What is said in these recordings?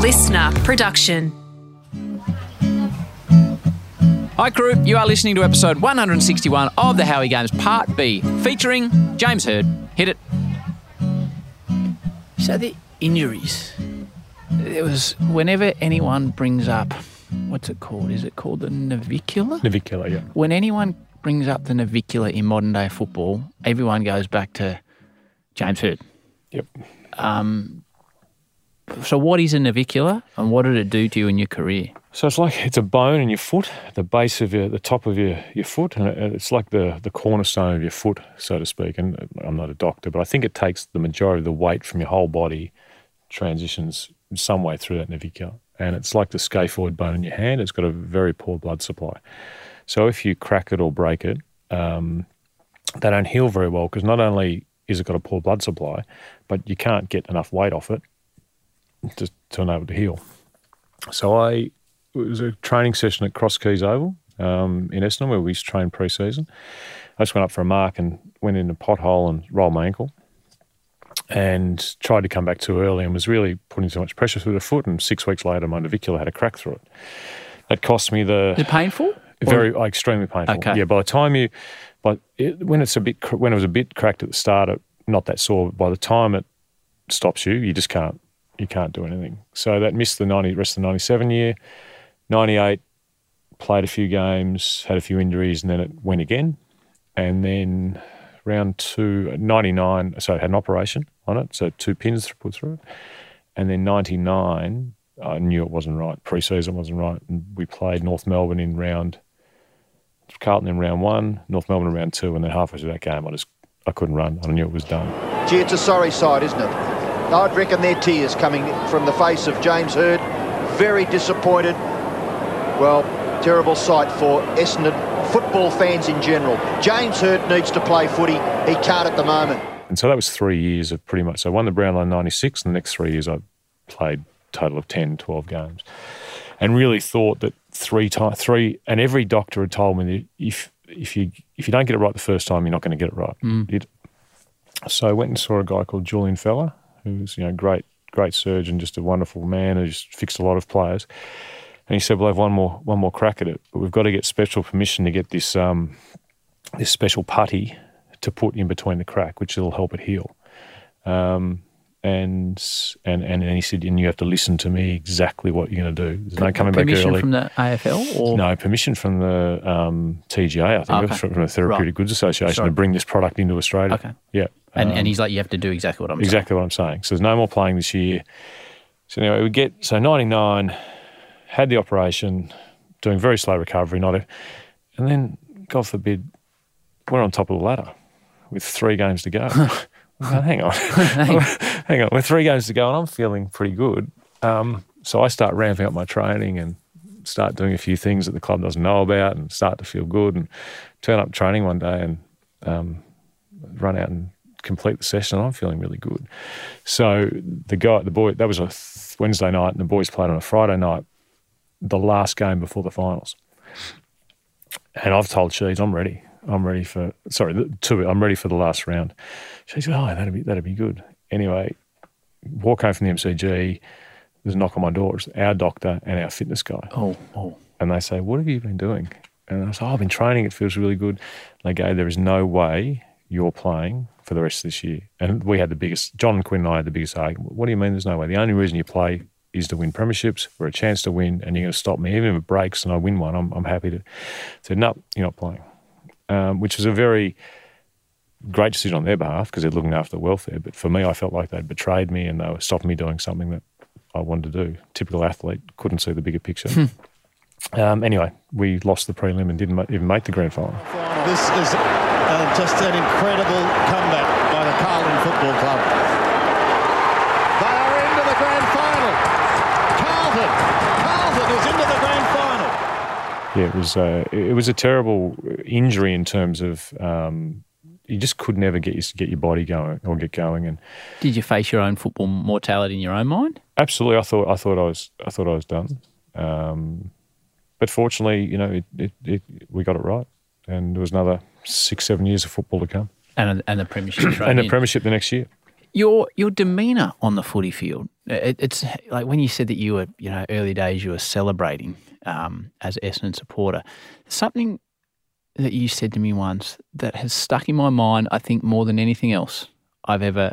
listener production. Hi, crew. You are listening to episode 161 of the Howie Games Part B, featuring James Hird. Hit it. So, the injuries. It was, whenever anyone brings up, what's it called? Is it called the navicular? Navicular, yeah. When anyone brings up the navicular in modern day football, everyone goes back to James Hird. Yep. Um, so, what is a navicular and what did it do to you in your career? So it's like it's a bone in your foot, the base of your, the top of your, your foot, and it's like the, the cornerstone of your foot, so to speak. And I'm not a doctor, but I think it takes the majority of the weight from your whole body, transitions some way through that navicular. And it's like the scaphoid bone in your hand. It's got a very poor blood supply. So if you crack it or break it, um, they don't heal very well because not only is it got a poor blood supply, but you can't get enough weight off it to, to enable it to heal. So I it was a training session at Cross Keys Oval um, in Essendon where we used to train pre-season. I just went up for a mark and went in a pothole and rolled my ankle and tried to come back too early and was really putting too much pressure through the foot. And six weeks later, my navicular had a crack through it. That cost me the Is painful? very like, extremely painful. Okay. Yeah, by the time you, but it, when it's a bit when it was a bit cracked at the start, it, not that sore. But By the time it stops you, you just can't you can't do anything. So that missed the ninety rest of the ninety seven year, ninety eight played a few games, had a few injuries, and then it went again, and then round two, 99, so it had an operation on it, so two pins put through it, and then ninety nine. I knew it wasn't right. Pre-season wasn't right, and we played North Melbourne in round Carlton in round one, North Melbourne in round two, and then halfway through that game, I just I couldn't run. I knew it was done. Gee, it's a sorry side, isn't it? I'd reckon they're tears coming from the face of James Hird. Very disappointed. Well, terrible sight for Essendon football fans in general. James Hird needs to play footy. He can't at the moment. And so that was three years of pretty much. So I won the Brownlow in 96, and the next three years I played a total of 10, 12 games. And really thought that three times, three, and every doctor had told me that if, if, you, if you don't get it right the first time, you're not going to get it right. Mm. It- so I went and saw a guy called Julian Feller, who's you know great, great surgeon, just a wonderful man who's fixed a lot of players. And he said, "We'll have one more, one more crack at it, but we've got to get special permission to get this, um, this special putty to put in between the crack, which will help it heal." Um, and and and he said, "And you have to listen to me exactly what you're going to do. There's no coming back Permission early." from the AFL? Or? No, permission from the um, TGA, I think, Okay. from the Therapeutic Right. Goods Association Sorry. to bring this product into Australia. Okay. Yeah. And, Um, and he's like, you have to do exactly what I'm saying. exactly what I'm saying. So there's no more playing this year. So anyway, we get so 99, had the operation, doing very slow recovery, not a, and then God forbid, we're on top of the ladder with three games to go. Well, hang on, hang on, we're three games to go, and I'm feeling pretty good. Um, so I start ramping up my training and start doing a few things that the club doesn't know about, and start to feel good. And turn up training one day and um, run out and complete the session, and I'm feeling really good. So the guy, the boy, that was a th- Wednesday night, and the boys played on a Friday night, the last game before the finals. And I've told Sheeds, I'm ready. I'm ready for sorry, the, two. I'm ready for the last round. She said, "Oh, that'd be that'd be good." Anyway, walk home from the MCG. There's a knock on my door. It's our doctor and our fitness guy Oh, oh. and they say, "What have you been doing?" And I said, "Oh, I've been training. It feels really good." And they go, "There is no way you're playing for the rest of this year." And we had the biggest. John Quinn and I had the biggest argument. What do you mean? There's no way. The only reason you play is to win premierships or a chance to win, and you're going to stop me. Even if it breaks and I win one, I'm, I'm happy to. I said, "No, you're not playing," um, which was a very great decision on their behalf because they're looking after the welfare. But for me, I felt like they'd betrayed me and they were stopping me doing something that I wanted to do. Typical athlete couldn't see the bigger picture. Um, anyway, we lost the prelim and didn't even make the grand final. This is uh, just an incredible comeback by the Carlton Football Club. They are into the grand final. Carlton, Carlton is into the grand final. Yeah, it was uh, it was a terrible injury in terms of um, you just could never get your, get your body going or get going. And Did you face your own football mortality in your own mind? absolutely, I thought I thought I was I thought I was done. Um, but fortunately, you know, it, it, it, we got it right, and there was another six seven years of football to come, And, and the premiership and a premiership the next year. your your demeanour on the footy field. It, it's like when you said that you were, you know, early days you were celebrating um, as Essendon supporter. Something that you said to me once that has stuck in my mind, I think, more than anything else I've ever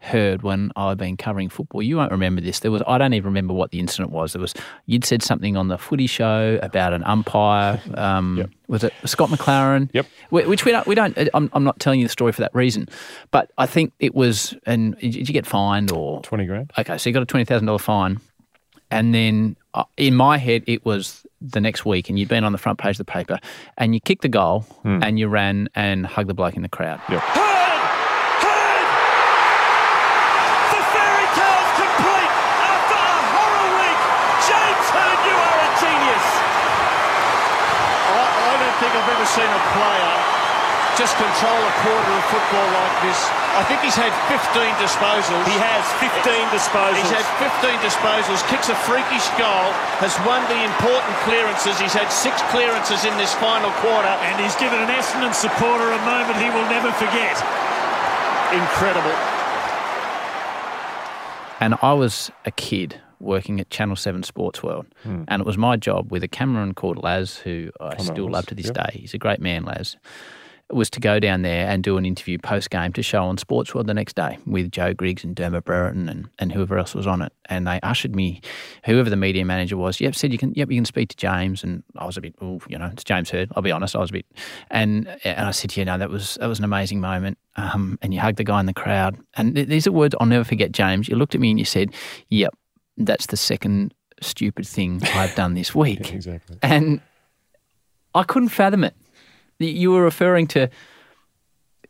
heard when I've been covering football. You won't remember this. There was I don't even remember what the incident was. There was you'd said something on the footy show about an umpire. Um, Yep. Was it Scott McLaren? Yep. Which we don't. We don't. I'm, I'm not telling you the story for that reason, but I think it was. And did you get fined or? 20 grand. Okay, so you got a twenty thousand dollar fine, and then uh, in my head it was the next week, and you'd been on the front page of the paper, and you kicked the goal, and you ran and hugged the bloke in the crowd. Yep. Hird! Hird! The fairy tale's complete after a horror week. James Hird, you are a genius. I, I don't think I've ever seen a player just control a quarter of football like this. I think he's had 15 disposals. He has 15 disposals. He's had 15 disposals, kicks a freakish goal, has won the important clearances. He's had six clearances in this final quarter. and he's given an Essendon supporter a moment he will never forget. Incredible. And I was a kid working at Channel 7 Sports World. And it was my job with a cameraman called Laz, who I still love to this yep. day. He's a great man, Laz. Was to go down there and do an interview post game to show on Sports World the next day with Joe Griggs and Dermott Brereton and, and whoever else was on it. And they ushered me, whoever the media manager was, yep, said you can, yep, you can speak to James. And I was a bit, oh, you know, it's James Hird. I'll be honest, I was a bit, and and I said, to you know, that was that was an amazing moment. Um, and you hugged the guy in the crowd. And th- these are words I'll never forget, James. You looked at me and you said, yep, that's the second stupid thing I've done this week. Exactly. And I couldn't fathom it. You were referring to uh,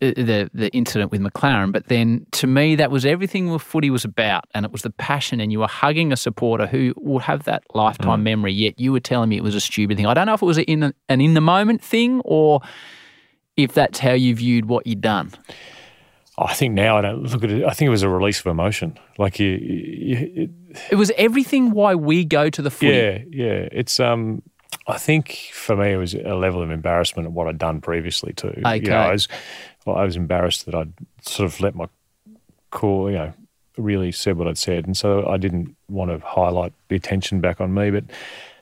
the the incident with McLaren, but then to me that was everything footy was about, and it was the passion, and you were hugging a supporter who will have that lifetime memory. Yet you were telling me it was a stupid thing. I don't know if it was in an in the moment thing or if that's how you viewed what you'd done. I think now I don't look at it. I think it was a release of emotion. Like you, you it, It was everything why we go to the footy. yeah, yeah. It's um. I think for me it was a level of embarrassment at what I'd done previously too. You Okay. know, I was, well, I was embarrassed that I'd sort of let my cool, you know, really said what I'd said, and so I didn't want to highlight the attention back on me. But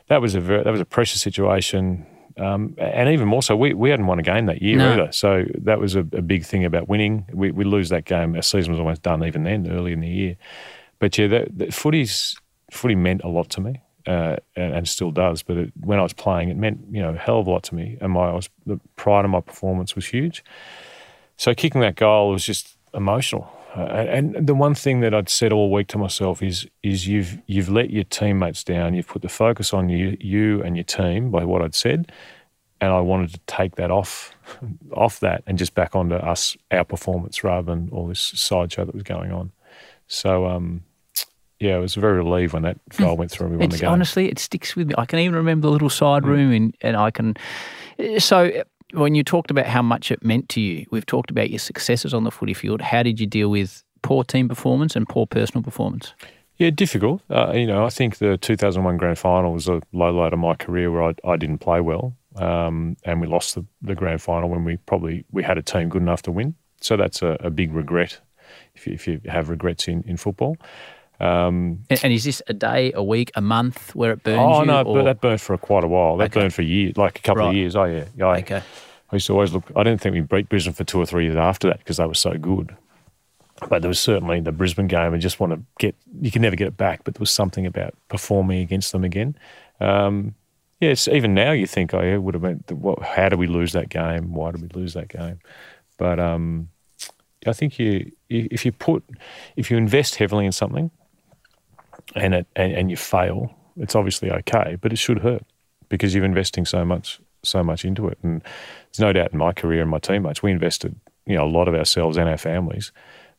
that was a very, that was a precious situation. Um, and even more so, we, we hadn't won a game that year No. either. So that was a, a big thing about winning. We, we lose that game. Our season was almost done even then, early in the year. But yeah, that, that footy's, footy meant a lot to me. Uh, and, and still does, but it, when I was playing, it meant you know a hell of a lot to me, and my I was, the pride of my performance was huge. So kicking that goal was just emotional. Uh, and the one thing that I'd said all week to myself is is you've you've let your teammates down. You've put the focus on you you and your team by what I'd said, and I wanted to take that off off that and just back onto us our performance rather than all this sideshow that was going on. So um, yeah, I was very relieved when that goal went through and we won the game. honestly, it sticks with me. I can even remember the little side room, and, and I can. So, when you talked about how much it meant to you, we've talked about your successes on the footy field. How did you deal with poor team performance and poor personal performance? Yeah, difficult. Uh, you know, I think the 2001 grand final was a low light of my career where I, I didn't play well, um, and we lost the, the grand final when we probably we had a team good enough to win. So that's a, a big regret if you, if you have regrets in, in football. Um, And, and is this a day, a week, a month where it burns oh you? no, or- that burned for quite a while. That Okay. burned for years, like a couple Right. of years. Oh yeah, yeah. I, Okay. I used to always look. I didn't think we beat Brisbane for two or three years after that because they were so good. But there was certainly the Brisbane game. I just want to get. You can never get it back. But there was something about performing against them again. Um, yeah, it's, even now you think, oh, yeah, would have been. What, how did we lose that game? Why did we lose that game? But um, I think you, if you put, if you invest heavily in something, and it and, and you fail, it's obviously okay, but it should hurt because you're investing so much so much into it. And there's no doubt in my career and my teammates, we invested you know a lot of ourselves and our families,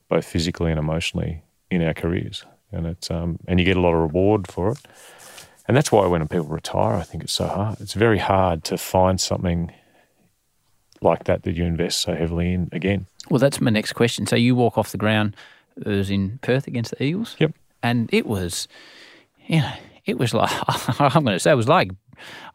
both physically and emotionally, in our careers. And it's um, and you get a lot of reward for it. And that's why when people retire, I think it's so hard. It's very hard to find something like that that you invest so heavily in again. Well, that's my next question. So you walk off the ground. It was in Perth against the Eagles. Yep. And it was, you know, it was like I'm going to say it was like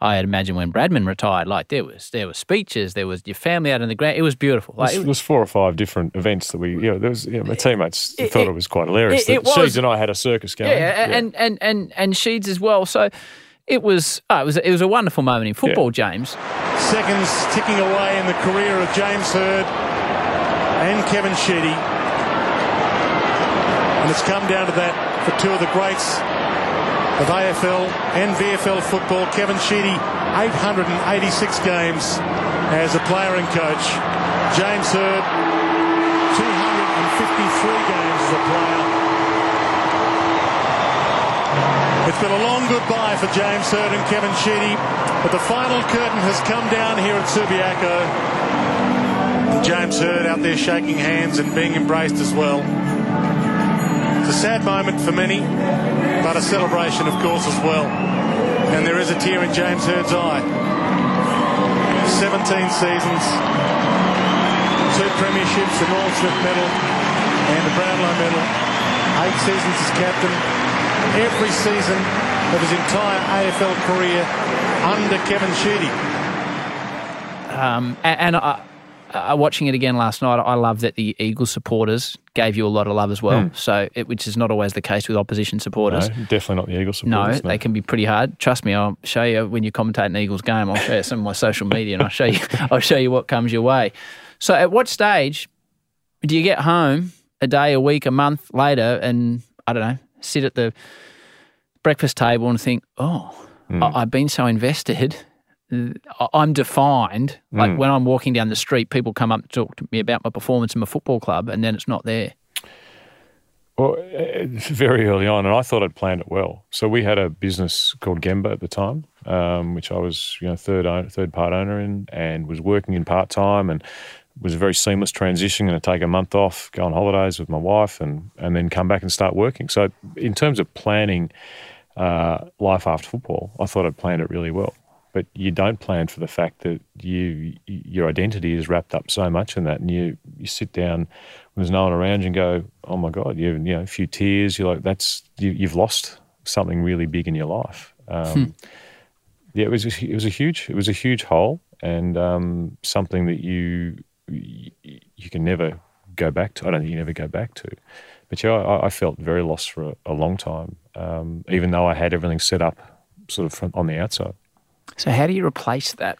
I had imagined when Bradman retired, like there was there were speeches, there was your family out in the ground. It was beautiful. Like, There was four or five different events that we, you know, there was, you know, my teammates It- thought it- it, was quite hilarious. it- it that was- Sheeds and I had a circus going. yeah, and and and and Sheeds as well. So it was oh, it was it was a wonderful moment in football, James. Seconds ticking away in the career of James Hird and Kevin Sheedy. And it's come down to that for two of the greats of AFL and VFL football. Kevin Sheedy, 886 games as a player and coach. James Hird, 253 games as a player. It's been a long goodbye for James Hird and Kevin Sheedy, but the final curtain has come down here at Subiaco. James Hird out there shaking hands and being embraced as well. A sad moment for many, but a celebration, of course, as well. And there is a tear in James Hird's eye. 17 seasons, two premierships, a Norm Smith medal, and a Brownlow medal. Eight seasons as captain. Every season of his entire AFL career under Kevin Sheedy. Um, and I, uh, watching it again last night, I love that the Eagles supporters gave you a lot of love as well. So, it, which is not always the case with opposition supporters. No, definitely not the Eagles supporters. No, they can be pretty hard. Trust me, I'll show you when you commentate an Eagles game. I'll show you some of my social media, and I'll show you. I'll show you what comes your way. So, at what stage do you get home a day, a week, a month later, and I don't know, sit at the breakfast table and think, "Oh, Hmm. I- I've been so invested. I'm defined. Like Hmm. when I'm walking down the street, people come up to talk to me about my performance in my football club, and then it's not there. Well, uh, very early on, and I thought I'd planned it well. So we had a business called Gemba at the time, um, which I was, you know, third own, third part owner in, and was working in part time, and was a very seamless transition. Going to take a month off, go on holidays with my wife, and and then come back and start working. So in terms of planning uh, life after football, I thought I'd planned it really well. But you don't plan for the fact that you your identity is wrapped up so much in that, and you you sit down when there's no one around you and go, oh my god, you you know a few tears. You're like, that's you, you've lost something really big in your life. Um, Yeah, it was a, it was a huge it was a huge hole, and um, something that you you can never go back to. I don't think you never go back to. But yeah, I, I felt very lost for a, a long time, um, even though I had everything set up sort of from, on the outside. So, how do you replace that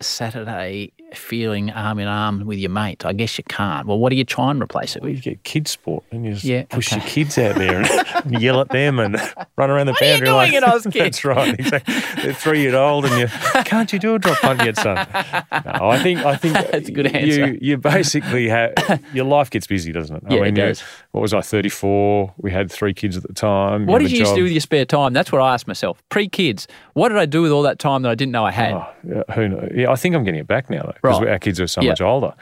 Saturday feeling arm in arm with your mate? I guess you can't. Well, what do you try and replace it Well, with? you get kids sport and you just Yeah, push okay. your kids out there and yell at them and run around the What are you doing line. at Auskick? That's right. Exactly. They're three year old and you can't you do a drop punt yet, son? No, I think I think That's a good answer. You you basically have your life gets busy, doesn't it? Yeah, I it mean, you- does. What was I? Thirty four. We had three kids at the time. What did you job. do with your spare time? That's what I asked myself. Pre kids, what did I do with all that time that I didn't know I had? Oh, yeah, who knows? Yeah, I think I'm getting it back now though, because Right. our kids are so Yeah. much older.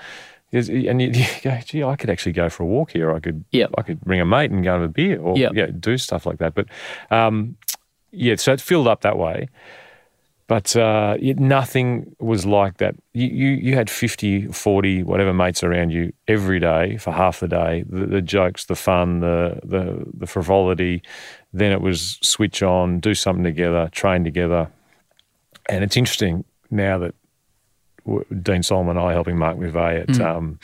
And you, you go, gee, I could actually go for a walk here. I could, Yeah. I could bring a mate and go have a beer, or Yeah. yeah, do stuff like that. But um, yeah, so it filled up that way. But uh, it, nothing was like that. You, you you had 50, 40, whatever mates around you every day for half the day. The, the jokes, the fun, the, the the frivolity. Then it was switch on, do something together, train together. And it's interesting now that Dean Solomon and I are helping Mark McVeigh at um,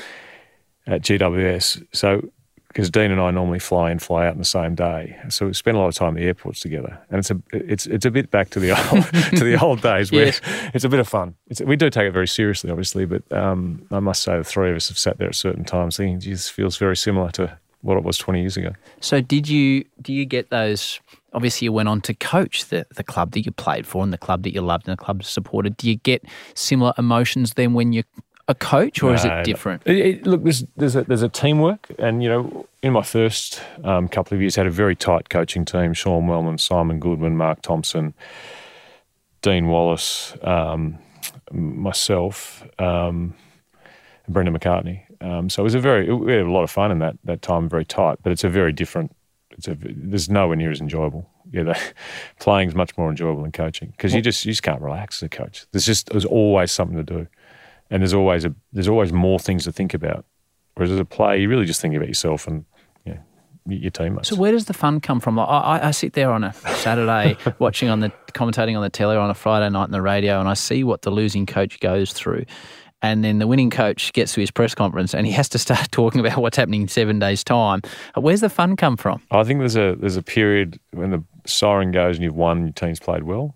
at GWS. So because Dean and I normally fly in, fly out in the same day, so we spend a lot of time at the airports together, and it's a it's it's a bit back to the old to the old days where Yes. it's a bit of fun. It's, we do take it very seriously, obviously, but um, I must say the three of us have sat there at certain times thinking, this feels very similar to what it was twenty years ago." So, did you do you get those? Obviously, you went on to coach the, the club that you played for and the club that you loved and the club supported. Do you get similar emotions then when you're a coach, or is it different? It, it- look, there's there's a, there's a teamwork, and you know, in my first um, couple of years, had a very tight coaching team: Sean Wellman, Simon Goodwin, Mark Thompson, Dean Wallace, um, myself, um, and Brendan McCartney. Um, so it was a very we had a lot of fun in that that time, very tight, but it's a very different. It's a there's nowhere near as enjoyable. Yeah, the, playing is much more enjoyable than coaching because you just you just can't relax as a coach. There's just there's always something to do and there's always a there's always more things to think about. Whereas as a player, you really just think about yourself and you know, your teammates. So where does the fun come from? Like, I, I sit there on a Saturday watching on the commentating on the telly or on a Friday night on the radio, and I see what the losing coach goes through. And then the winning coach gets to his press conference and he has to start talking about what's happening in seven days' time. Uh, where's the fun come from? I think there's a there's a period when the siren goes and you've won, your team's played well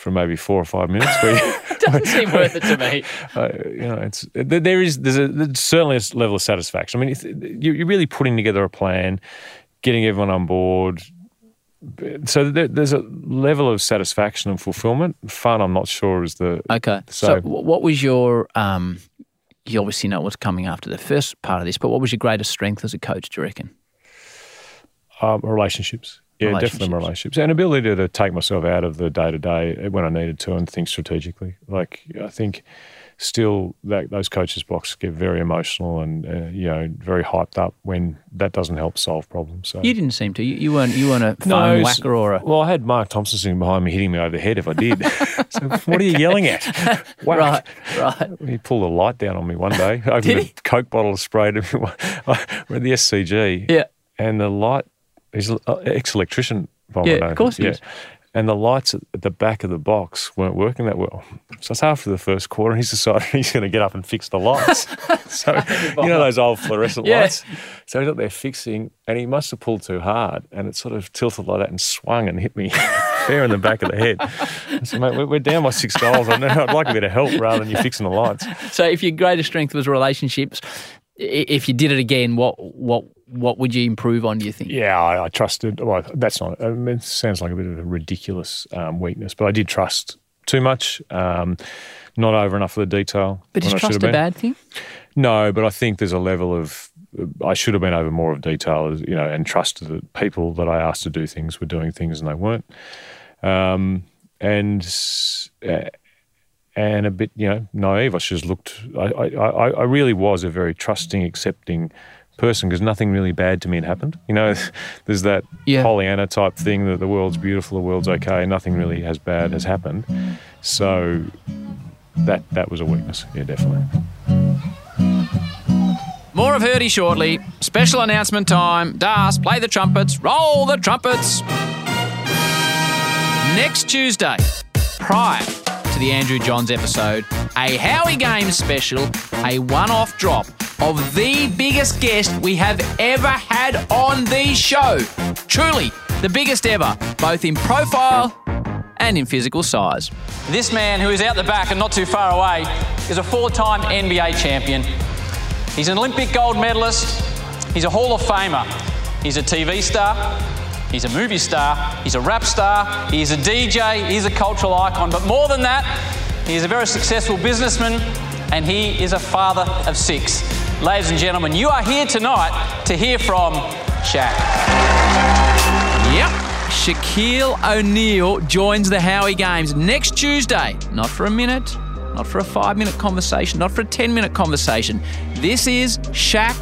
for maybe four or five minutes. You, Doesn't seem worth it to me. uh, you know, it's there is there's, a, there's certainly a level of satisfaction. I mean, you're really putting together a plan, getting everyone on board. So there, there's a level of satisfaction and fulfillment. Fun, I'm not sure is the okay. So, so what was your um, you obviously know what's coming after the first part of this, but what was your greatest strength as a coach? Do you reckon? Um, relationships. Yeah, definitely relationships and ability to, take myself out of the day to day when I needed to and think strategically. Like I think still that those coaches box get very emotional and uh, you know very hyped up when that doesn't help solve problems. So you didn't seem to. You, you weren't. You weren't a phone no, whacker or a. Well, I had Mark Thompson sitting behind me, hitting me over the head if I did. so what are you yelling at? Right, right. He pulled a light down on me one day. Opened a Coke bottle, sprayed him. We're at the SCG. Yeah. And the light He's an uh, ex electrician. Yeah, of course he yeah. is. And the lights at the back of the box weren't working that well. So it's after the first quarter, he's decided he's going to get up and fix the lights. so, you know, those old fluorescent yeah. lights? So he's up there fixing, and he must have pulled too hard, and it sort of tilted like that and swung and hit me fair in the back of the head. So mate, we're down by six goals. I'd like a bit of help rather than you fixing the lights. So if your greatest strength was relationships, if you did it again, what what what would you improve on? Do you think? Yeah, I, I trusted. Well, that's not. I mean, it sounds like a bit of a ridiculous um, weakness, but I did trust too much. Um, not over enough of the detail. But is trust a bad thing? No, but I think there's a level of I should have been over more of detail, you know, and trusted that people that I asked to do things were doing things and they weren't. Um, and uh, and a bit, you know, naive. I just looked. I, I, I really was a very trusting, accepting person because nothing really bad to me had happened. You know, there's that yeah. Pollyanna type thing that the world's beautiful, the world's okay, nothing really as bad has happened. So that that was a weakness. Yeah, definitely. More of Hirdy shortly. Special announcement time. Das, play the trumpets. Roll the trumpets. Next Tuesday, prior to the Andrew Johns episode, a Howie Games special, a one off drop of the biggest guest we have ever had on the show. Truly, the biggest ever, both in profile and in physical size. This man, who is out the back and not too far away, is a four time NBA champion. He's an Olympic gold medalist. He's a Hall of Famer. He's a TV star. He's a movie star. He's a rap star. He's a DJ. He's a cultural icon. But more than that, he is a very successful businessman and he is a father of six. Ladies and gentlemen, you are here tonight to hear from Shaq. Yep. Shaquille O'Neal joins the Howie Games next Tuesday. Not for a minute, not for a five minute conversation, not for a 10 minute conversation. This is Shaq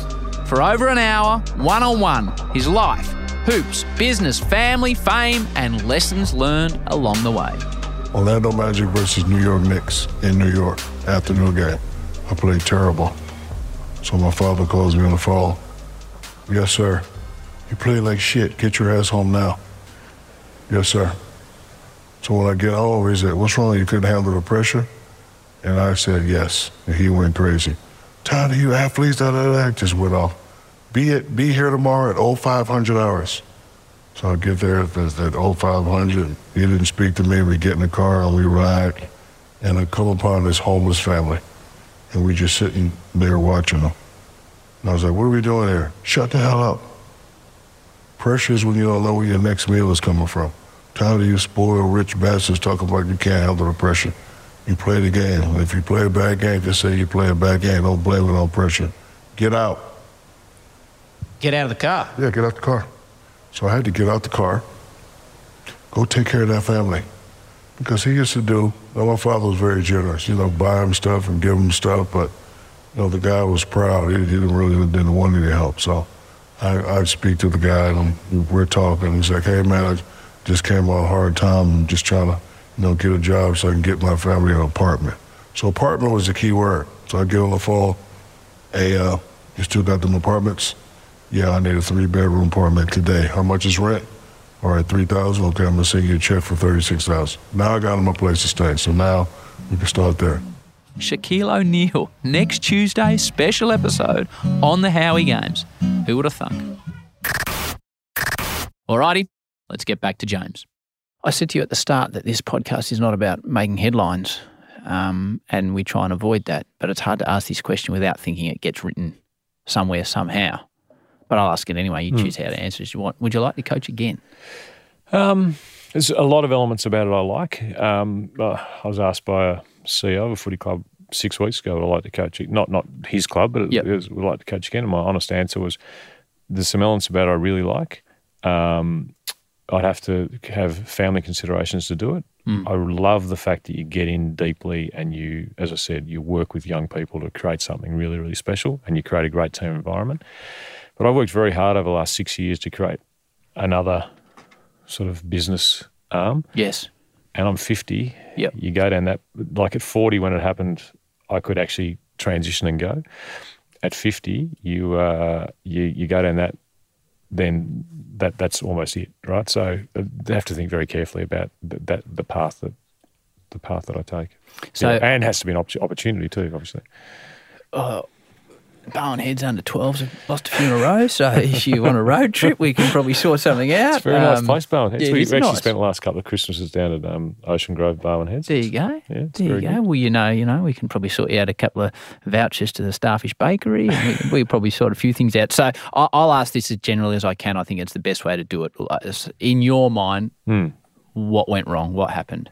for over an hour, one on one. His life, hoops, business, family, fame, and lessons learned along the way. Orlando Magic versus New York Knicks in New York, afternoon game. I played terrible. So my father calls me on the phone. Yes, sir. You play like shit. Get your ass home now. Yes, sir. So when I get home, he said, What's wrong? You couldn't handle the pressure? And I said, Yes. And he went crazy. Tired of you athletes, da. Just went off. Be it, be here tomorrow at 0500 hours. So I get there at, at 0500. He didn't speak to me. We get in the car and we ride. And I come upon this homeless family and we just sitting there watching them. And I was like, what are we doing here? Shut the hell up. Pressure is when you don't know where your next meal is coming from. Tired of you spoiled rich bastards talking about you can't handle the pressure. You play the game. And if you play a bad game, just say you play a bad game. Don't blame it on pressure. Get out. Get out of the car? Yeah, get out of the car. So I had to get out the car, go take care of that family because he used to do. Well, my father was very generous, you know, buy him stuff and give him stuff, but you know the guy was proud. He, he didn't really didn't want any help, so I, I'd speak to the guy and we're talking. He's like, "Hey man, I just came on a hard time. I'm just trying to, you know, get a job so I can get my family an apartment." So apartment was the key word. So I get on the phone. Hey, uh, you still got them apartments? Yeah, I need a three bedroom apartment today. How much is rent? All right, three thousand. Okay, I'm gonna send you a check for thirty six thousand. Now I got him a place to stay. So now we can start there. Shaquille O'Neal, next Tuesday, special episode on the Howie Games. Who would have thunk? Alrighty, let's get back to James. I said to you at the start that this podcast is not about making headlines, um, and we try and avoid that. But it's hard to ask this question without thinking it gets written somewhere somehow. But I'll ask it anyway. You choose how to answer as you want. Would you like to coach again? Um, there's a lot of elements about it I like. Um, uh, I was asked by a CEO of a footy club six weeks ago would I like to coach it. Not not his club, but Yep. it was, would I like to coach again. And my honest answer was there's some elements about it I really like. Um, I'd have to have family considerations to do it. I love the fact that you get in deeply and you, as I said, you work with young people to create something really, really special and you create a great team environment. But I've worked very hard over the last six years to create another sort of business arm Yes. and I'm 50. Yep. You go down that, like at 40 when it happened, I could actually transition and go. At 50, you uh, you you go down that, then that that's almost it, right? So uh, they have to think very carefully about th- that the path that the path that I take. So- Yeah, and has to be an op- opportunity too, obviously. Barwon Heads under 12s have lost a few in a row. So if you want a road trip, we can probably sort something out. It's a very nice Um, place, Barwon Heads. yeah, we actually nice. spent the last couple of Christmases down at um, Ocean Grove, Barwon Heads. There you go. Yeah, there you go. good. Well, you know, you know, we can probably sort out a couple of vouchers to the Starfish Bakery. And we, we probably sort a few things out. So I, I'll ask this as generally as I can. I think it's the best way to do it. In your mind, Hmm. what went wrong? What happened?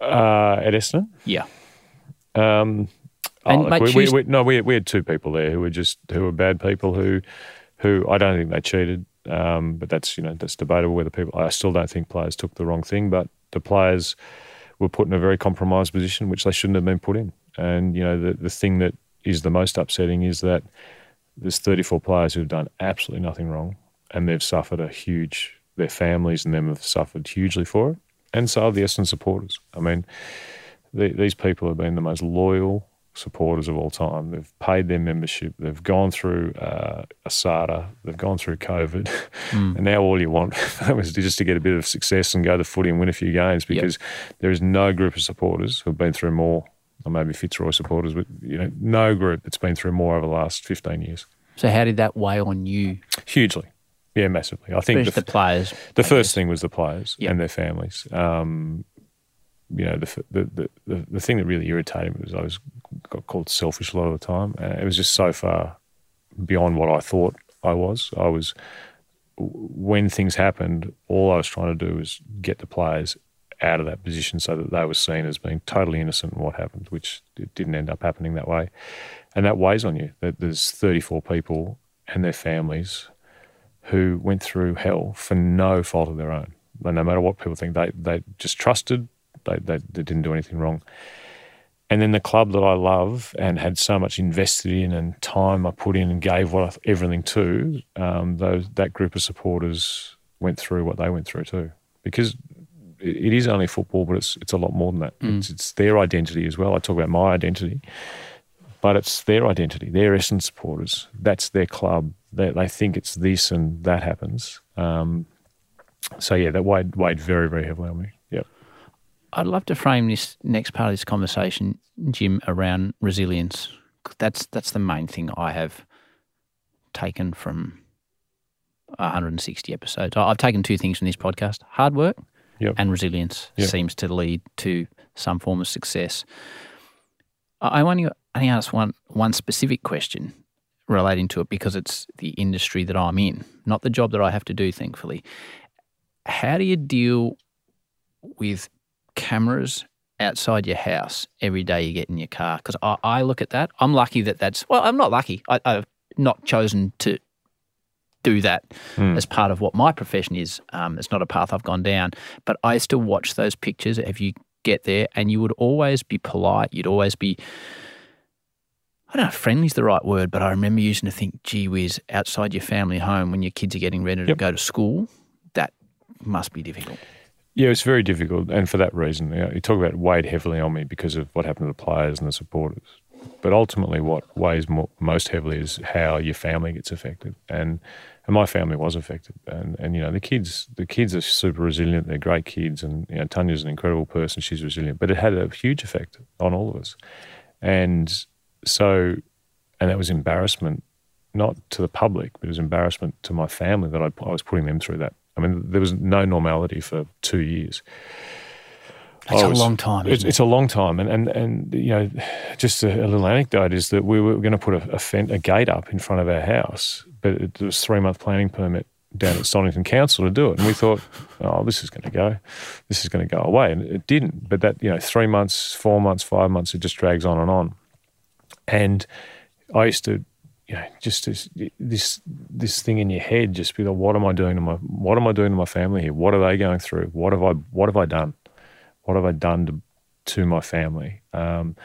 Uh, at Essendon? Yeah. Um, oh, look, we, we, we, no, we, we had two people there who were just who were bad people who, who I don't think they cheated. Um, but that's you know that's debatable whether people. I still don't think players took the wrong thing, but the players were put in a very compromised position, which they shouldn't have been put in. And you know the the thing that is the most upsetting is that there's 34 players who've done absolutely nothing wrong, and they've suffered a huge. Their families and them have suffered hugely for it, and so have the Essendon supporters. I mean, the, these people have been the most loyal supporters of all time. They've paid their membership. They've gone through uh, ASADA. They've gone through COVID. And now all you want is just to get a bit of success and go to footy and win a few games because there is no group of supporters who've been through more, or maybe Fitzroy supporters, but you know, no group that's been through more over the last 15 years. So how did that weigh on you, Hugely. Yeah, massively. I think the, the players? the first thing was the players Yep. and their families. Um, you know, the, the, the, the, thing that really irritated me was I was got called selfish a lot of the time. Uh, it was just so far beyond what I thought I was. I was, when things happened, all I was trying to do was get the players out of that position so that they were seen as being totally innocent in what happened, which it didn't end up happening that way. And that weighs on you. That there's 34 people and their families who went through hell for no fault of their own. And no matter what people think, they they just trusted. They, they they didn't do anything wrong. And then the club that I love and had so much invested in and time I put in and gave what I, everything to, um, those that group of supporters went through what they went through too. Because it, it is only football, but it's it's a lot more than that. It's, it's their identity as well. I talk about my identity, but it's their identity. They're Essendon supporters. That's their club. They, they think it's this and that happens. Um, so yeah, that weighed weighed very very heavily on me. I'd love to frame this next part of this conversation, Jim, around resilience. That's that's the main thing I have taken from 160 episodes. I've taken two things from this podcast: hard work Yep. and resilience Yep. seems to lead to some form of success. I I only only ask one one specific question relating to it because it's the industry that I'm in, not the job that I have to do, thankfully. How do you deal with cameras outside your house every day you get in your car? Because I, I look at that. I'm lucky that that's, well, I'm not lucky. I, I've not chosen to do that as part of what my profession is. Um, it's not a path I've gone down, but I still watch those pictures if you get there and you would always be polite. You'd always be, I don't know if friendly's the right word, but I remember using to think, gee whiz, outside your family home when your kids are getting ready to Yep. go to school, that must be difficult. Yeah, it's very difficult, and for that reason, you, know, you talk about weighed heavily on me because of what happened to the players and the supporters. But ultimately, what weighs mo most heavily is how your family gets affected, and and my family was affected, and and you know the kids the kids are super resilient. They're great kids, and you know Tanya's an incredible person. She's resilient, but it had a huge effect on all of us, and so and that was embarrassment, not to the public, but it was embarrassment to my family that I, I was putting them through that. I mean, there was no normality for two years. That's I a long time. It's, Isn't it's a long time, and, and and you know, just a, a little anecdote is that we were going to put a, a, fen- a gate up in front of our house, but it was three month planning permit down at Stonnington Council to do it, and we thought, oh, this is going to go, this is going to go away, and it didn't. But that you know, three months, four months, five months, it just drags on and on, and I used to. You know, just this, this this thing in your head, just be like, what am I doing to my what am I doing to my family here? What are they going through? What have I what have I done? What have I done to to my family? Um,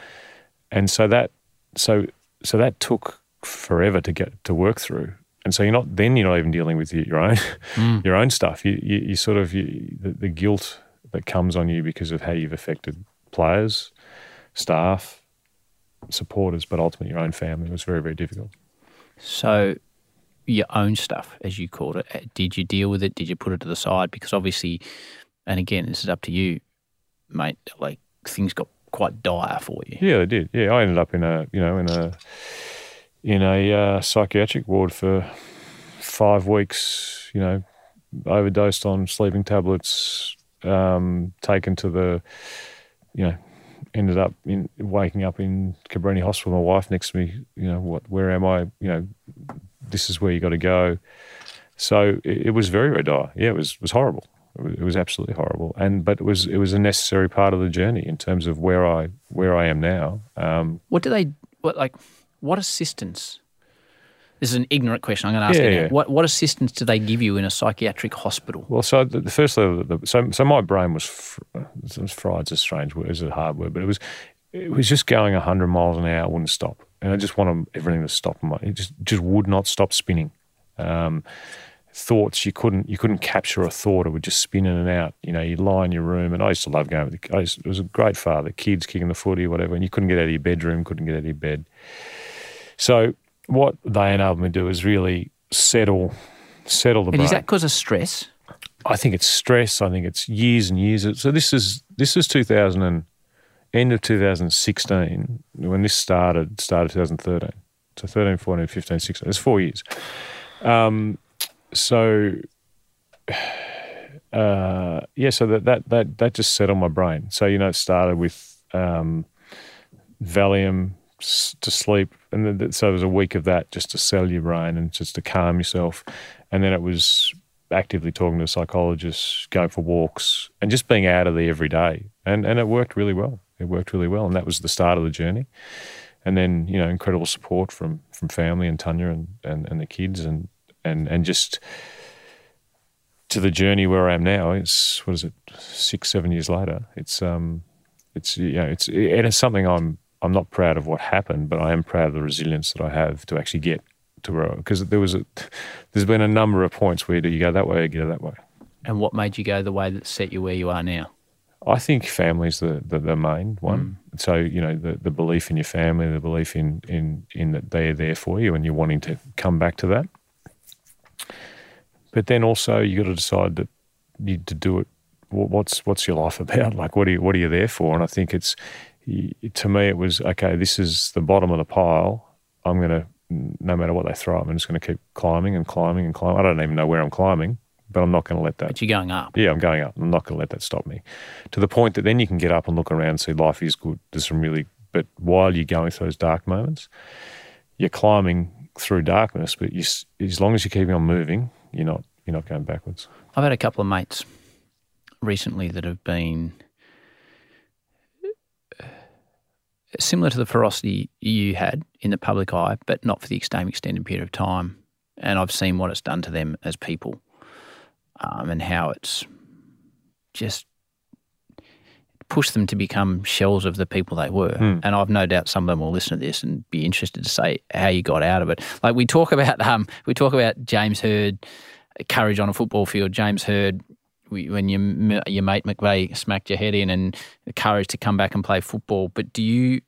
and so that so so that took forever to get to work through. And so you're not then you're not even dealing with your, own your own stuff. You you, you sort of you, the, the guilt that comes on you because of how you've affected players, staff, supporters, but ultimately your own family was very very difficult. So, your own stuff, as you called it, uh, did you deal with it? Did you put it to the side? Because obviously, and again, this is up to you, mate. Like things got quite dire for you. Yeah, they did. Yeah, I ended up in a you know in a in a uh, psychiatric ward for five weeks. You know, overdosed on sleeping tablets, um, taken to the you know ended up in waking up in Cabrini Hospital. My wife next to me. You know, what? Where am I? You know, this is where you got to go. So it, it was very very dire. Yeah, it was was horrible. It was, it was absolutely horrible. And but it was it was a necessary part of the journey in terms of where I where I am now. Um, What do they? What like? What assistance? This is an ignorant question. I'm going to ask Yeah, you. yeah. What what assistance do they give you in a psychiatric hospital? Well, so the, the first level, the, so so my brain was fr- was fried's a strange word, it's a hard word, but it was it was just going hundred miles an hour, wouldn't stop, and I just wanted everything to stop. My it just just would not stop spinning. Um, thoughts you couldn't you couldn't capture a thought; it would just spin in and out. You know, you'd lie in your room, and I used to love going. With the, I used, it was a great father, kids kicking the footy, whatever, and you couldn't get out of your bedroom, couldn't get out of your bed. So what they enabled me to do is really settle settle the And brain. is that because of stress? I think it's stress. I think it's years and years. So this is this is 2000 and end of 2016 when this started. Started 2013. So 13, 14, 15, 16. It's four years. Um, so uh, yeah, so that, that that that just set on my brain. So you know, it started with um, Valium to sleep, and then so there was a week of that just to settle your brain and just to calm yourself, and then it was actively talking to a psychologist, going for walks, and just being out of there every day, and and it worked really well. It worked really well, and that was the start of the journey. And then you know, incredible support from from family and Tanya and and, and the kids, and and and just to the journey where I am now. It's what is it, six, seven years later. It's um, it's you know, it's it's something I'm I'm not proud of what happened, but I am proud of the resilience that I have to actually get to where because there was a there's been a number of points where do you go that way or go that way. And what made you go the way that set you where you are now? I think family's the, the, the main one. Mm. So, you know, the, the belief in your family, the belief in, in, in that they're there for you and you're wanting to come back to that. But then also you got to decide that you to do it. What's what's your life about? Like, what are you what are you there for? And I think it's to me it was okay. This is the bottom of the pile. I'm gonna no matter what they throw, I'm just gonna keep climbing and climbing and climbing. I don't even know where I'm climbing, but I'm not going to let that But you're going up. yeah, I'm going up. I'm not going to let that stop me. To the point that then you can get up and look around and see life is good. There's some really, but while you're going through those dark moments, you're climbing through darkness. But you, as long as you're keeping on moving, you're not you're not going backwards. I've had a couple of mates recently that have been uh, similar to the ferocity you had in the public eye, but not for the same extended period of time. And I've seen what it's done to them as people um, and how it's just pushed them to become shells of the people they were. And I've no doubt some of them will listen to this and be interested to say how you got out of it. Like we talk about, um, we talk about James Hird, courage on a football field. James we- when your your mate McVeigh smacked your head in, and the courage to come back and play football. But do you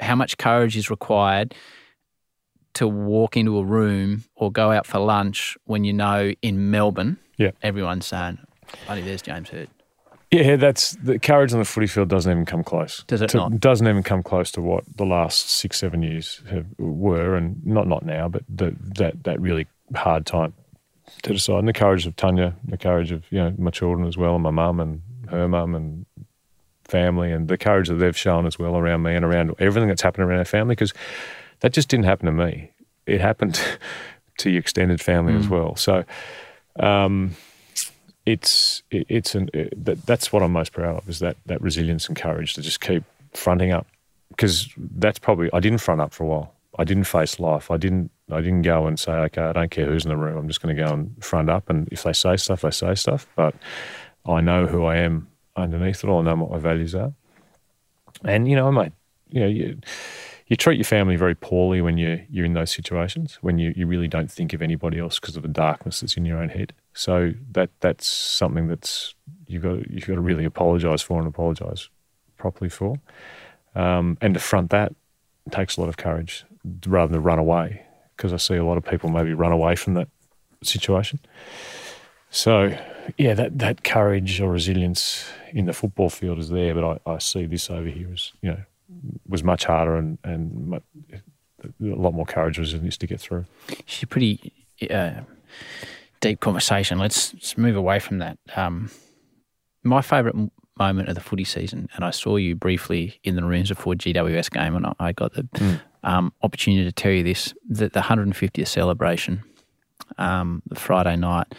how much courage is required to walk into a room or go out for lunch when you know in Melbourne, Yeah. everyone's saying, "Buddy, there's James Hird." Yeah, that's the courage on the footy field doesn't even come close. Does it to, not? Doesn't even come close to what the last six, seven years have, were, and not not now, but the, that that really hard time to decide. And the courage of Tanya, the courage of you know my children as well, and my mum and her mum and family, and the courage that they've shown as well around me and around everything that's happened around our family, because that just didn't happen to me. It happened to your extended family as well. So. Um, it's it, it's an it, that, that's what I'm most proud of is that that resilience and courage to just keep fronting up because that's probably I didn't front up for a while. I didn't face life. I didn't I didn't go and say okay I don't care who's in the room. I'm just going to go and front up and if they say stuff they say stuff. But I know who I am underneath it all. I know what my values are. And you know I might you know you you treat your family very poorly when you you're in those situations when you, you really don't think of anybody else because of the darkness that's in your own head. So that that's something that's you've got you've got to really apologise for and apologise properly for, um, and to front that takes a lot of courage rather than run away because I see a lot of people maybe run away from that situation. So yeah, that that courage or resilience in the football field is there, but I, I see this over here as you know was much harder and and mu- a lot more courage was resilience to get through. She's a pretty uh, deep conversation. Let's, let's move away from that. Um, my favourite moment of the footy season, and I saw you briefly in the rooms before GWS game, and I, I got the um, opportunity to tell you this: that the 150th celebration, um, the Friday night,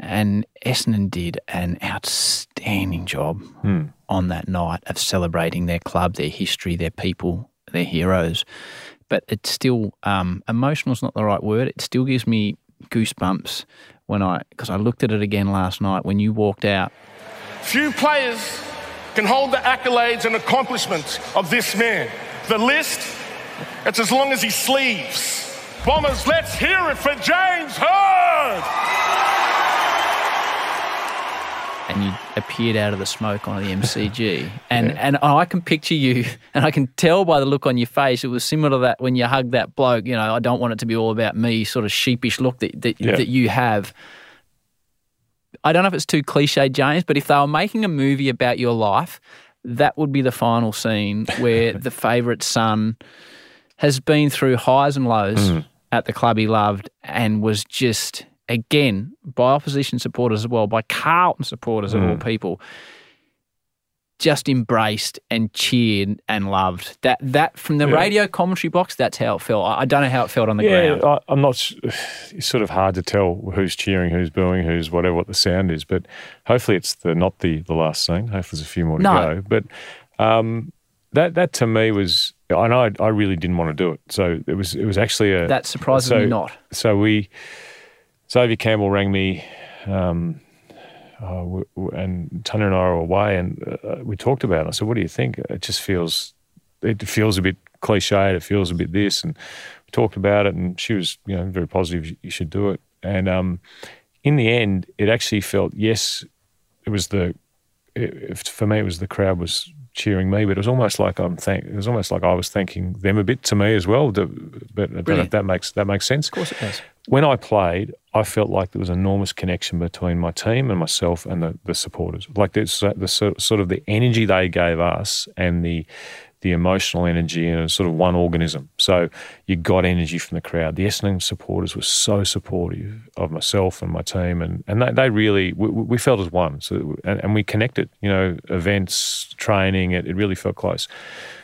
and Essendon did an outstanding job on that night of celebrating their club, their history, their people, their heroes. But it's still um, emotional is not the right word. It still gives me goosebumps when I because I looked at it again last night when you walked out. Few players can hold the accolades and accomplishments of this man. The list, it's as long as his sleeves. Bombers, let's hear it for James Hird! and you appeared out of the smoke on the MCG. And and I can picture you, and I can tell by the look on your face, it was similar to that when you hugged that bloke. You know, I don't want it to be all about me, sort of sheepish look that that, Yeah. that you have. I don't know if it's too cliche, James, but if they were making a movie about your life, that would be the final scene where the favourite son has been through highs and lows at the club he loved and was just again by opposition supporters as well, by Carlton supporters of all people, just embraced and cheered and loved. That that from the radio commentary box, that's how it felt. I, I don't know how it felt on the Yeah, ground. I, I'm not. It's sort of hard to tell who's cheering, who's booing, who's whatever what the sound is. But hopefully, it's the not the the last scene. Hopefully, there's a few more to No. go. But um, that that to me was. I know I, I really didn't want to do it. So it was it was actually a That surprises so, me not. So we, Xavier Campbell rang me. Um, uh, w- w- and Tanya and I were away, and uh, we talked about it. I said, "What do you think?" It just feels, it feels a bit cliched. It feels a bit this, and we talked about it. And she was, you know, very positive. You should do it. And um, in the end, it actually felt yes. It was the, it, for me, it was the crowd was cheering me, but it was almost like I'm thank. It was almost like I was thanking them a bit to me as well. To, but I don't know if that makes that makes sense. Of course it does. When I played, I felt like there was an enormous connection between my team and myself and the, the supporters. Like this, uh, the sort sort of the energy they gave us and the the emotional energy and sort of one organism. So you got energy from the crowd. The Essendon supporters were so supportive of myself and my team, and and they, they really we, we felt as one. So and, and we connected. You know, events, training. It, it really felt close.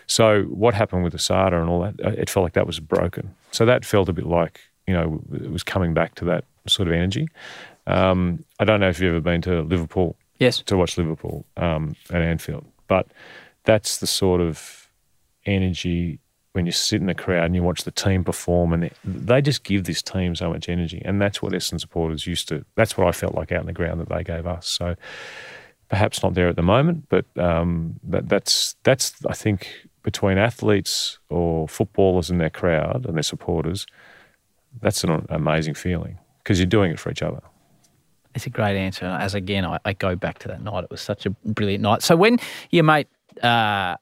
So what happened with the ASADA and all that? uh, It felt like that was broken. So that felt a bit like you know it was coming back to that sort of energy. Um, I don't know if you've ever been to Liverpool Yes. to watch Liverpool um, at Anfield, but that's the sort of energy when you sit in the crowd and you watch the team perform, and they, they just give this team so much energy, and that's what Essendon supporters used to. That's what I felt like out in the ground that they gave us. So perhaps not there at the moment, but um, that, that's that's I think between athletes or footballers and their crowd and their supporters, that's an amazing feeling because you're doing it for each other. It's a great answer. As again, I, I go back to that night. It was such a brilliant night. So when your mate uh,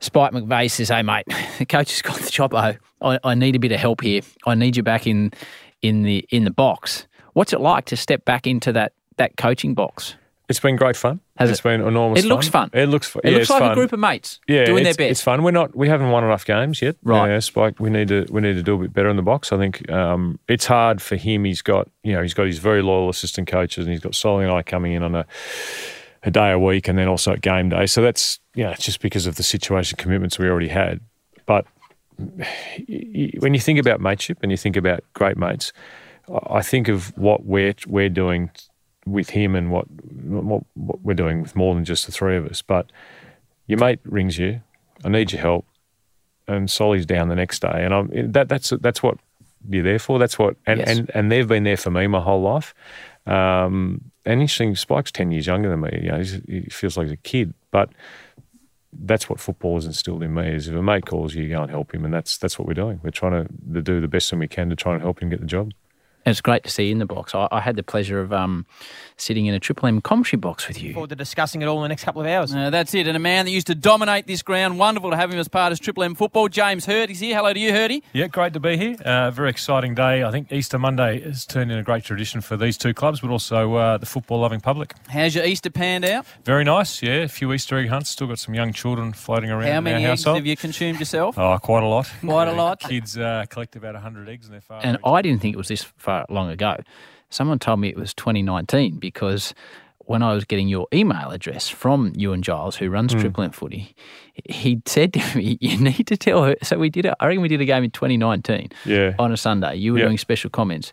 Spike McVeigh says, "Hey mate, the coach has got the job. I, I need a bit of help here. I need you back in in the in the box. What's it like to step back into that that coaching box? It's been great fun. Has It's it? been enormous. It looks fun. It looks fun. It yeah, looks like fun. a group of mates yeah, doing their best. It's fun. We're not. We haven't won enough games yet. Right. Yeah, Spike. We need to. We need to do a bit better in the box. I think um, it's hard for him. He's got. You know, he's got his very loyal assistant coaches, and he's got Solly and I coming in on a a day a week, and then also at game day. So that's you know, it's just because of the situation commitments we already had. But when you think about mateship and you think about great mates, I I think of what we're we're doing with him and what what, what we're doing with more than just the three of us. But your mate rings you, I need your help, and Solly's down the next day, and I'm that that's that's what you're there for. That's what and Yes. and, and they've been there for me my whole life. Um, and interesting, Spike's ten years younger than me. You know, he feels like a kid, but that's what football has instilled in me. Is if a mate calls you, you go and help him, and that's that's what we're doing. We're trying to do the best thing we can to try and help him get the job. And it's great to see you in the box. I, I had the pleasure of um, sitting in a Triple M commentary box with you. forward to discussing it all in the next couple of hours. Uh, that's it. And a man that used to dominate this ground. Wonderful to have him as part of Triple M football. James Hird is here. Hello to you, Hirdy. Yeah, great to be here. Uh, very exciting day. I think Easter Monday has turned into a great tradition for these two clubs, but also uh, the football loving public. How's your Easter panned out? Very nice, yeah. A few Easter egg hunts. Still got some young children floating around How in many our eggs household. have you consumed yourself? Oh, quite a lot. Quite a lot. Kids uh, collect about 100 eggs in their farm. And I didn't think it was this far long ago. Someone told me it was 2019 because when I was getting your email address from you and Giles, who runs Hmm. Triple M Footy, he said to me, "You need to tell her." So we did. it. I reckon we did a game in 2019 Yeah. on a Sunday. You were Yeah. doing special comments.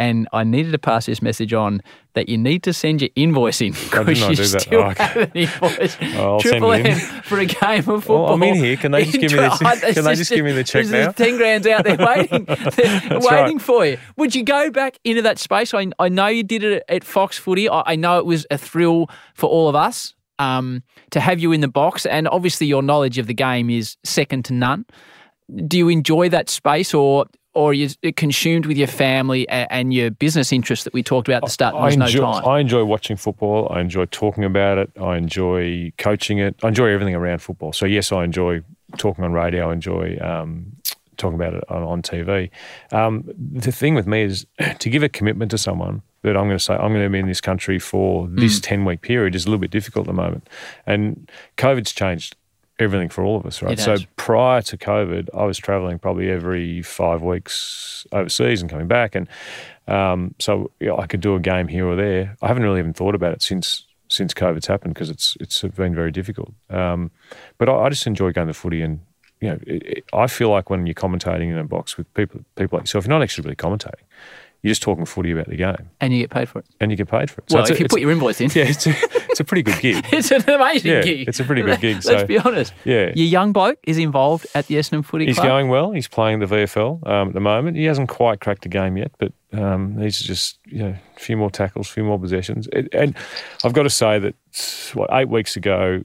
And I needed to pass this message on that you need to send your invoice in because you still Oh, okay. have an invoice. Oh, Triple. M for a game of football. Well, I'm in here. Can they just give me the- Try- can they just give me the check now? There's ten grand's out there waiting, waiting right. for you. Would you go back into that space? I, I know you did it at Fox Footy. I, I know it was a thrill for all of us um, to have you in the box, and obviously your knowledge of the game is second to none. Do you enjoy that space, or or are you consumed with your family and, your business interests that we talked about at the start? I There's enjoy, no time. I enjoy watching football. I enjoy talking about it. I enjoy coaching it. I enjoy everything around football. So yes, I enjoy talking on radio. I enjoy um, talking about it on, on TV. Um, the thing with me is to give a commitment to someone that I'm going to say I'm going to be in this country for this Mm. ten week period is a little bit difficult at the moment, and COVID's changed everything for all of us, right? It So has. prior to COVID, I was traveling probably every five weeks overseas and coming back, and um, so you know, I could do a game here or there. I haven't really even thought about it since since COVID's happened because it's it's been very difficult. Um, but I, I just enjoy going to footy, and you know, it, it, I feel like when you're commentating in a box with people people like yourself, you're not actually really commentating. You're just talking footy about the game, and you get paid for it. and you get paid for it. well, if a- you put your invoice in, yeah, it's a, it's a pretty good gig. it's an amazing Yeah, gig. it's a pretty good gig, Let's be honest. Yeah. Your young bloke is involved at the Essendon Footy He's Club. He's going well. He's playing the VFL um, at the moment. He hasn't quite cracked the game yet, but um, he's just you know a few more tackles, a few more possessions. It, and I've got to say that what eight weeks ago,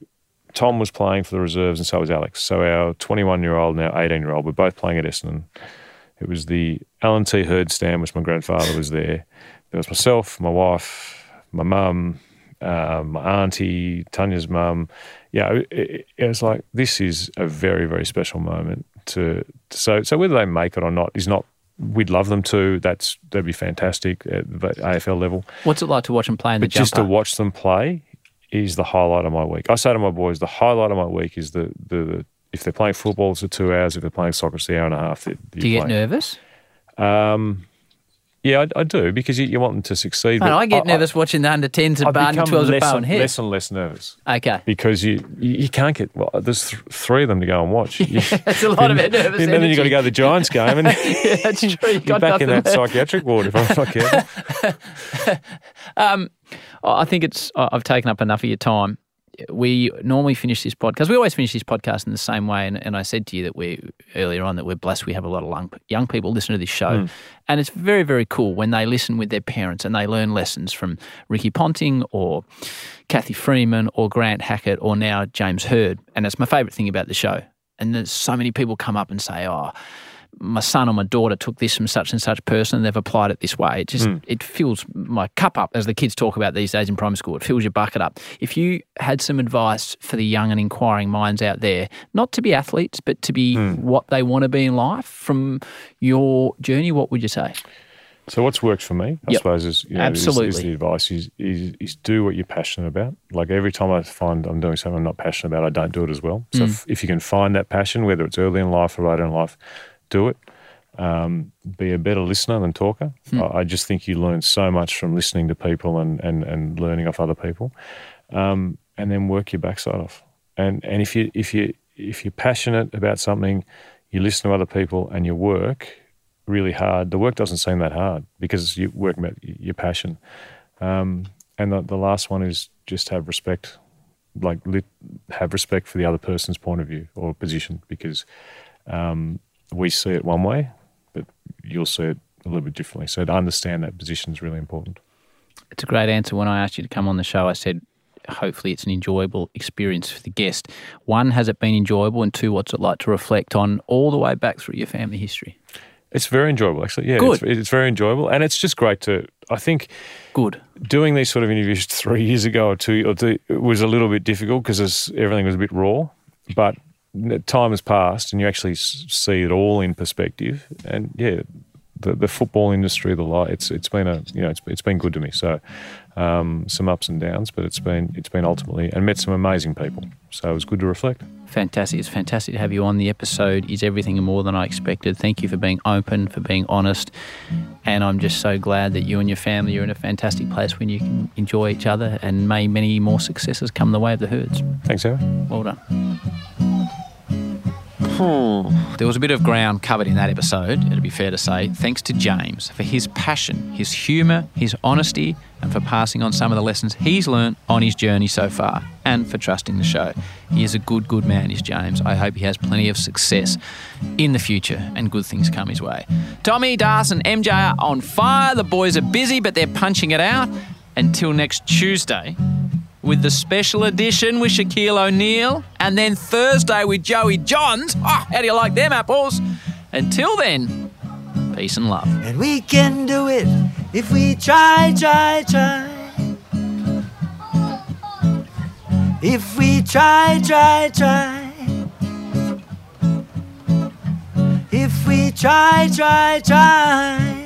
Tom was playing for the reserves, and so was Alex. So our 21 year old and our 18 year old were both playing at Essendon. It was the Alan T. Hird stand, which my grandfather was there. There was myself, my wife, my mum, uh, my auntie, Tanya's mum. Yeah, it, it, it was like this is a very, very special moment. To so so whether they make it or not is not. We'd love them to. That's that'd be fantastic at the AFL level. What's it like to watch them play in the But just to watch them play is the highlight of my week. I say to my boys, the highlight of my week is the the, the if they're playing football, it's two hours. If they're playing soccer, it's the hour and a half. That Do you get nervous? Um, yeah, I, I do because you, you want them to succeed. Man, but I get nervous watching the under 10s and Barney 12s at Bowen less and less nervous Okay. because you you, you can't get. Well, there's th- three of them to go and watch. You- That's a lot of and- nervous And then you got to go to the Giants game, and yeah, that's true. You you're got back in that left. psychiatric ward if I'm not careful. Um, I think it's. I've taken up enough of your time. We normally finish this podcast. We always finish this podcast in the same way, and, and I said to you that we earlier on that we're blessed. We have a lot of young, young people listen to this show, Hmm. and it's very very cool when they listen with their parents and they learn lessons from Ricky Ponting or Cathy Freeman or Grant Hackett or now James Hird, and it's my favourite thing about the show. And there's so many people come up and say, "Oh." My son or my daughter took this from such and such person and they've applied it this way. It just Mm. it fills my cup up, as the kids talk about these days in primary school. It fills your bucket up. If you had some advice for the young and inquiring minds out there, not to be athletes, but to be Hmm. what they want to be in life from your journey, what would you say? So what's worked for me, I Yep. suppose, is, you know, is- Is, Absolutely. the advice is, is is do what you're passionate about. Like every time I find I'm doing something I'm not passionate about, I don't do it as well. So Mm. if, if you can find that passion, whether it's early in life or later in life, do it. Um, be a better listener than talker. Hmm. I, I just think you learn so much from listening to people and and, and learning off other people, um, and then work your backside off. And and if you if you if you're passionate about something, you listen to other people and you work really hard. The work doesn't seem that hard because you're working about your passion. Um, and the, the last one is just have respect, like lit, have respect for the other person's point of view or position because um, we see it one way, but you'll see it a little bit differently. So to understand that position is really important. It's a great answer. When I asked you to come on the show, I said, hopefully it's an enjoyable experience for the guest. One, has it been enjoyable? And two, what's it like to reflect on all the way back through your family history? It's very enjoyable, actually. Yeah, Good. It's, it's very enjoyable, and it's just great to. I think good doing these sort of interviews three years ago or two or two it was a little bit difficult because everything was a bit raw, but time has passed and you actually see it all in perspective. And yeah, the the football industry, the light, it's it's been a you know it's it's been good to me. So um, some ups and downs, but it's been it's been ultimately and met some amazing people. So it was good to reflect. Fantastic. It's fantastic to have you on. The episode is everything and more than I expected. Thank you for being open, for being honest. And I'm just so glad that you and your family are in a fantastic place when you can enjoy each other. And may many more successes come the way of the Hirds. Thanks, Harry. Well done. Hmm. There was a bit of ground covered in that episode, it'd be fair to say, thanks to James for his passion, his humour, his honesty, and for passing on some of the lessons he's learnt on his journey so far, and for trusting the show. He is a good, good man, is James. I hope he has plenty of success in the future and good things come his way. Tommy, Das, and MJ are on fire. The boys are busy, but they're punching it out. Until next Tuesday, with the special edition with Shaquille O'Neal, and then Thursday with Joey Johns. Oh, how do you like them apples? Until then, peace and love. And we can do it if we try, try, try. If we try, try, try. If we try, try, try.